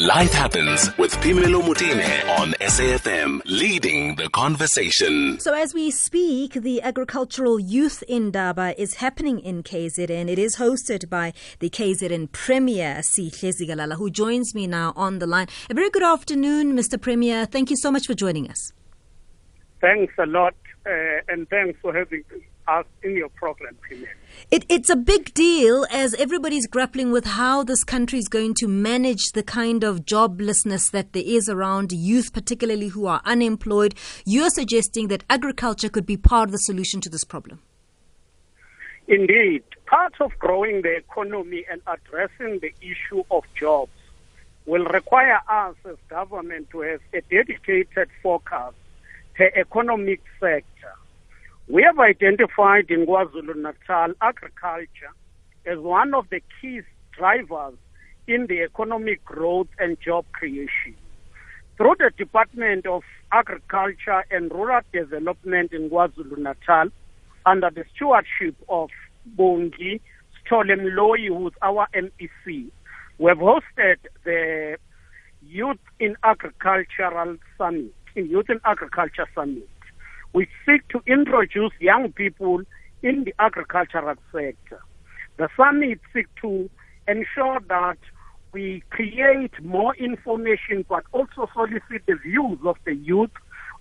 Life Happens with Phemelo Motene on SAFM, leading the conversation. So, as we speak, the Agricultural Youth in Indaba is happening in KZN. It is hosted by the KZN Premier, Sihle Zikalala, who joins me now on the line. A very good afternoon, Mr. Premier. Thank you so much for joining us. Thanks a lot, uh, and thanks for having us in your program, Premier. It, it's a big deal as everybody's grappling with how this country is going to manage the kind of joblessness that there is around youth, particularly who are unemployed. You're suggesting that agriculture could be part of the solution to this problem. Indeed. Part of growing the economy and addressing the issue of jobs will require us as government to have a dedicated focus per economic sector. We have identified in KwaZulu-Natal agriculture as one of the key drivers in the economic growth and job creation. Through the Department of Agriculture and Rural Development in KwaZulu-Natal, under the stewardship of Bongi Sithole-Moloi, who's our MEC, we have hosted the Youth in Agricultural Summit, Youth in Agriculture Summit we seek to introduce young people in the agricultural sector. The summit seeks to ensure that we create more information but also solicit the views of the youth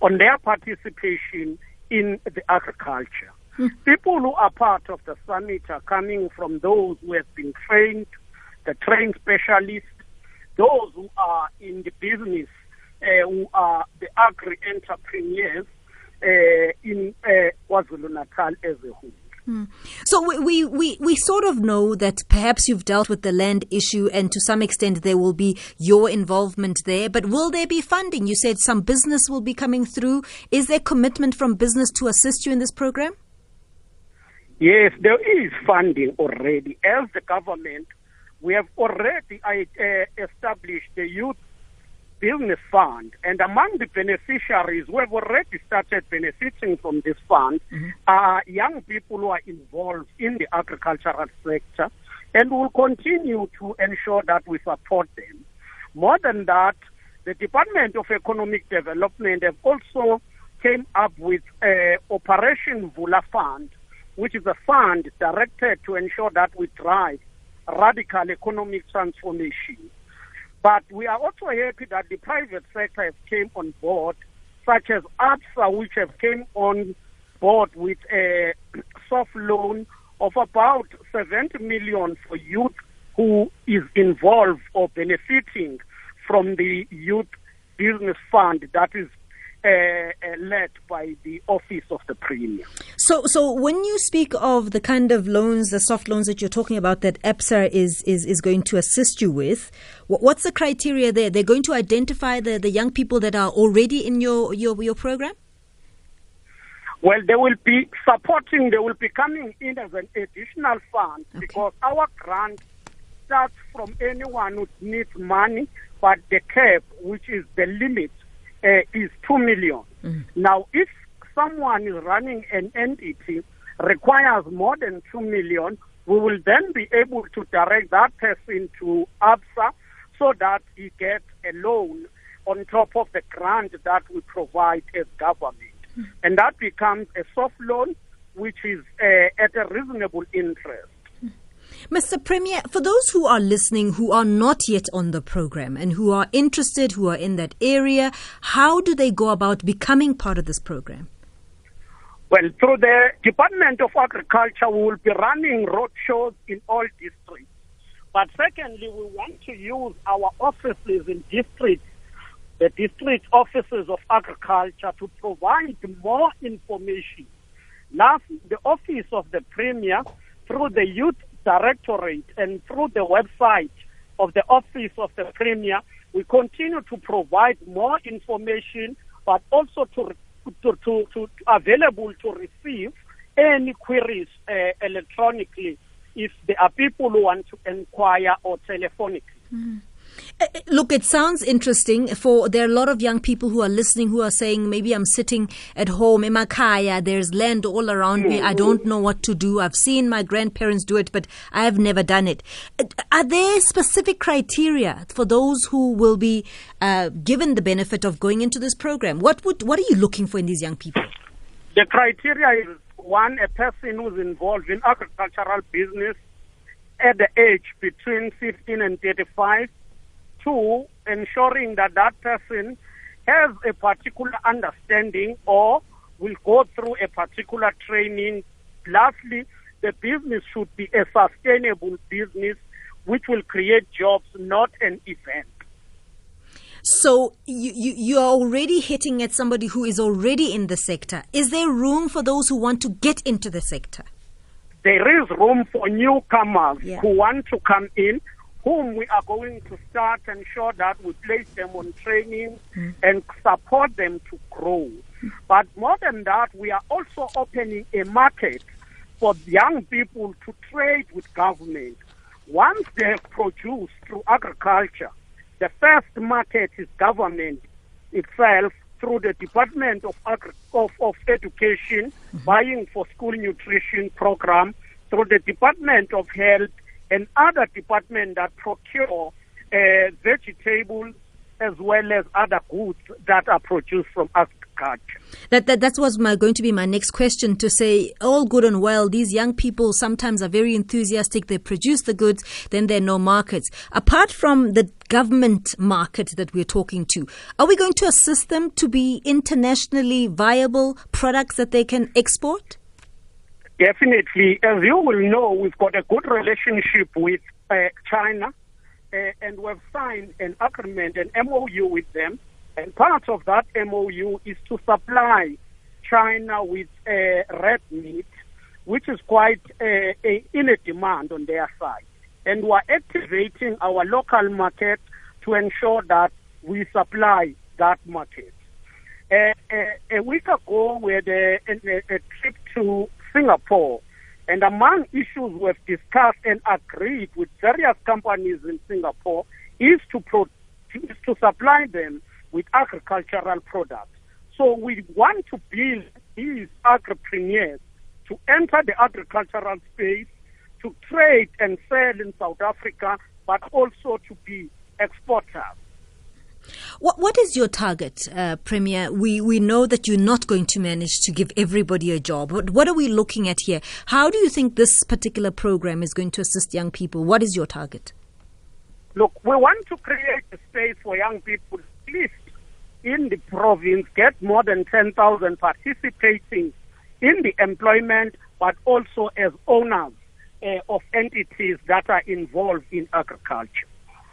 on their participation in the agriculture. Hmm. People who are part of the summit are coming from those who have been trained, the trained specialists, those who are in the business, uh, who are the agri entrepreneurs, uh, in uh, KwaZulu Natal as a whole. Hmm. So we, we, we sort of know that perhaps you've dealt with the land issue and to some extent there will be your involvement there, but will there be funding? You said some business will be coming through. Is there commitment from business to assist you in this program? Yes, there is funding already. As the government, we have already uh, established the Youth business fund, and among the beneficiaries who have already started benefiting from this fund mm-hmm. are young people who are involved in the agricultural sector, and will continue to ensure that we support them. More than that, the Department of Economic Development have also came up with a Operation Vula Fund, which is a fund directed to ensure that we drive radical economic transformation. But we are also happy that the private sector has came on board, such as ABSA, which have came on board with a soft loan of about 70 million for youth who is involved or benefiting from the youth business fund that is uh, uh, led by the office of the premier. So, so when you speak of the kind of loans, the soft loans that you're talking about, that ABSA is is, is going to assist you with, what's the criteria there? They're going to identify the, the young people that are already in your your your program. Well, they will be supporting. They will be coming in as an additional fund okay. because our grant starts from anyone who needs money, but the cap, which is the limit uh, is 2 million. Mm. Now, if someone is running an entity requires more than 2 million, we will then be able to direct that person to ABSA so that he gets a loan on top of the grant that we provide as government. Mm. And that becomes a soft loan, which is uh, at a reasonable interest. Mr. Premier, for those who are listening who are not yet on the program and who are interested, who are in that area, how do they go about becoming part of this program? Well, through the Department of Agriculture, we will be running road shows in all districts. But secondly, we want to use our offices in districts, the district offices of agriculture, to provide more information. Last, the office of the Premier, through the Youth Directorate and through the website of the Office of the Premier, we continue to provide more information, but also to, to, to, to available to receive any queries uh, electronically if there are people who want to inquire or telephonically. Mm. Look, it sounds interesting. For there are a lot of young people who are listening who are saying, maybe I'm sitting at home in Makaya. There's land all around me. I don't know what to do. I've seen my grandparents do it, but I have never done it. Are there specific criteria for those who will be uh, given the benefit of going into this program? What would what are you looking for in these young people? The criteria is one, a person who's involved in agricultural business at the age between 15 and 35 two, ensuring that that person has a particular understanding or will go through a particular training. Lastly, the business should be a sustainable business which will create jobs, not an event. So you, you, you are already hitting at somebody who is already in the sector. Is there room for those who want to get into the sector? There is room for newcomers Yeah. who want to come in, whom we are going to start ensure that we place them on training mm. and support them to grow. But more than that, we are also opening a market for young people to trade with government. Once they have produced through agriculture, the first market is government itself through the Department of, Agri- of, of Education, mm-hmm. buying for school nutrition program, through the Department of Health and other departments that procure uh, vegetables as well as other goods that are produced from agriculture. That, that that was my going to be my next question to say all good and well these young people sometimes are very enthusiastic they produce the goods then there are no markets apart from the government market that we're talking to are we going to assist them to be internationally viable products that they can export Definitely. As you will know, we've got a good relationship with uh, China, uh, and we've signed an agreement, an MOU with them. And part of that MOU is to supply China with uh, red meat, which is quite uh, a, in a demand on their side. And we're activating our local market to ensure that we supply that market. Uh, uh, a week ago, we had a, a, a trip to Singapore, and among issues we've discussed and agreed with various companies in Singapore is to pro- is to supply them with agricultural products. So we want to build these agripreneurs to enter the agricultural space, to trade and sell in South Africa, but also to be exporters. What, what is your target, uh, Premier? We, we know that you're not going to manage to give everybody a job. But what are we looking at here? How do you think this particular program is going to assist young people? What is your target? Look, we want to create a space for young people, at least in the province, get more than 10,000 participating in the employment, but also as owners uh, of entities that are involved in agriculture.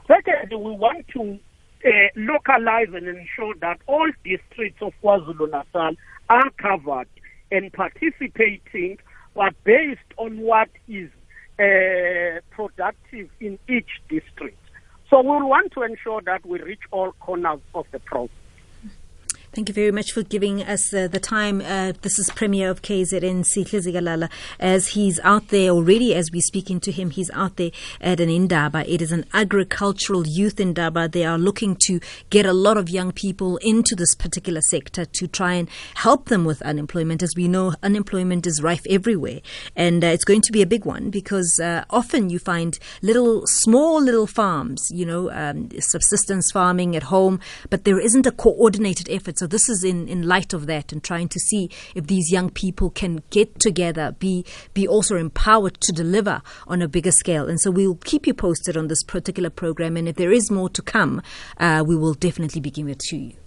Second, we want to uh, localize and ensure that all districts of KwaZulu Natal are covered and participating, but based on what is uh, productive in each district. So we want to ensure that we reach all corners of the province. Thank you very much for giving us uh, the time. Uh, this is Premier of KZN, Sihle Zikalala. As he's out there already, as we're speaking to him, he's out there at an Indaba. It is an agricultural youth Indaba. They are looking to get a lot of young people into this particular sector to try and help them with unemployment. As we know, unemployment is rife everywhere. And uh, it's going to be a big one because uh, often you find little, small little farms, you know, um, subsistence farming at home, but there isn't a coordinated effort. So this is in, in light of that and trying to see if these young people can get together, be be also empowered to deliver on a bigger scale. And so we'll keep you posted on this particular program. And if there is more to come, uh, we will definitely be giving it to you.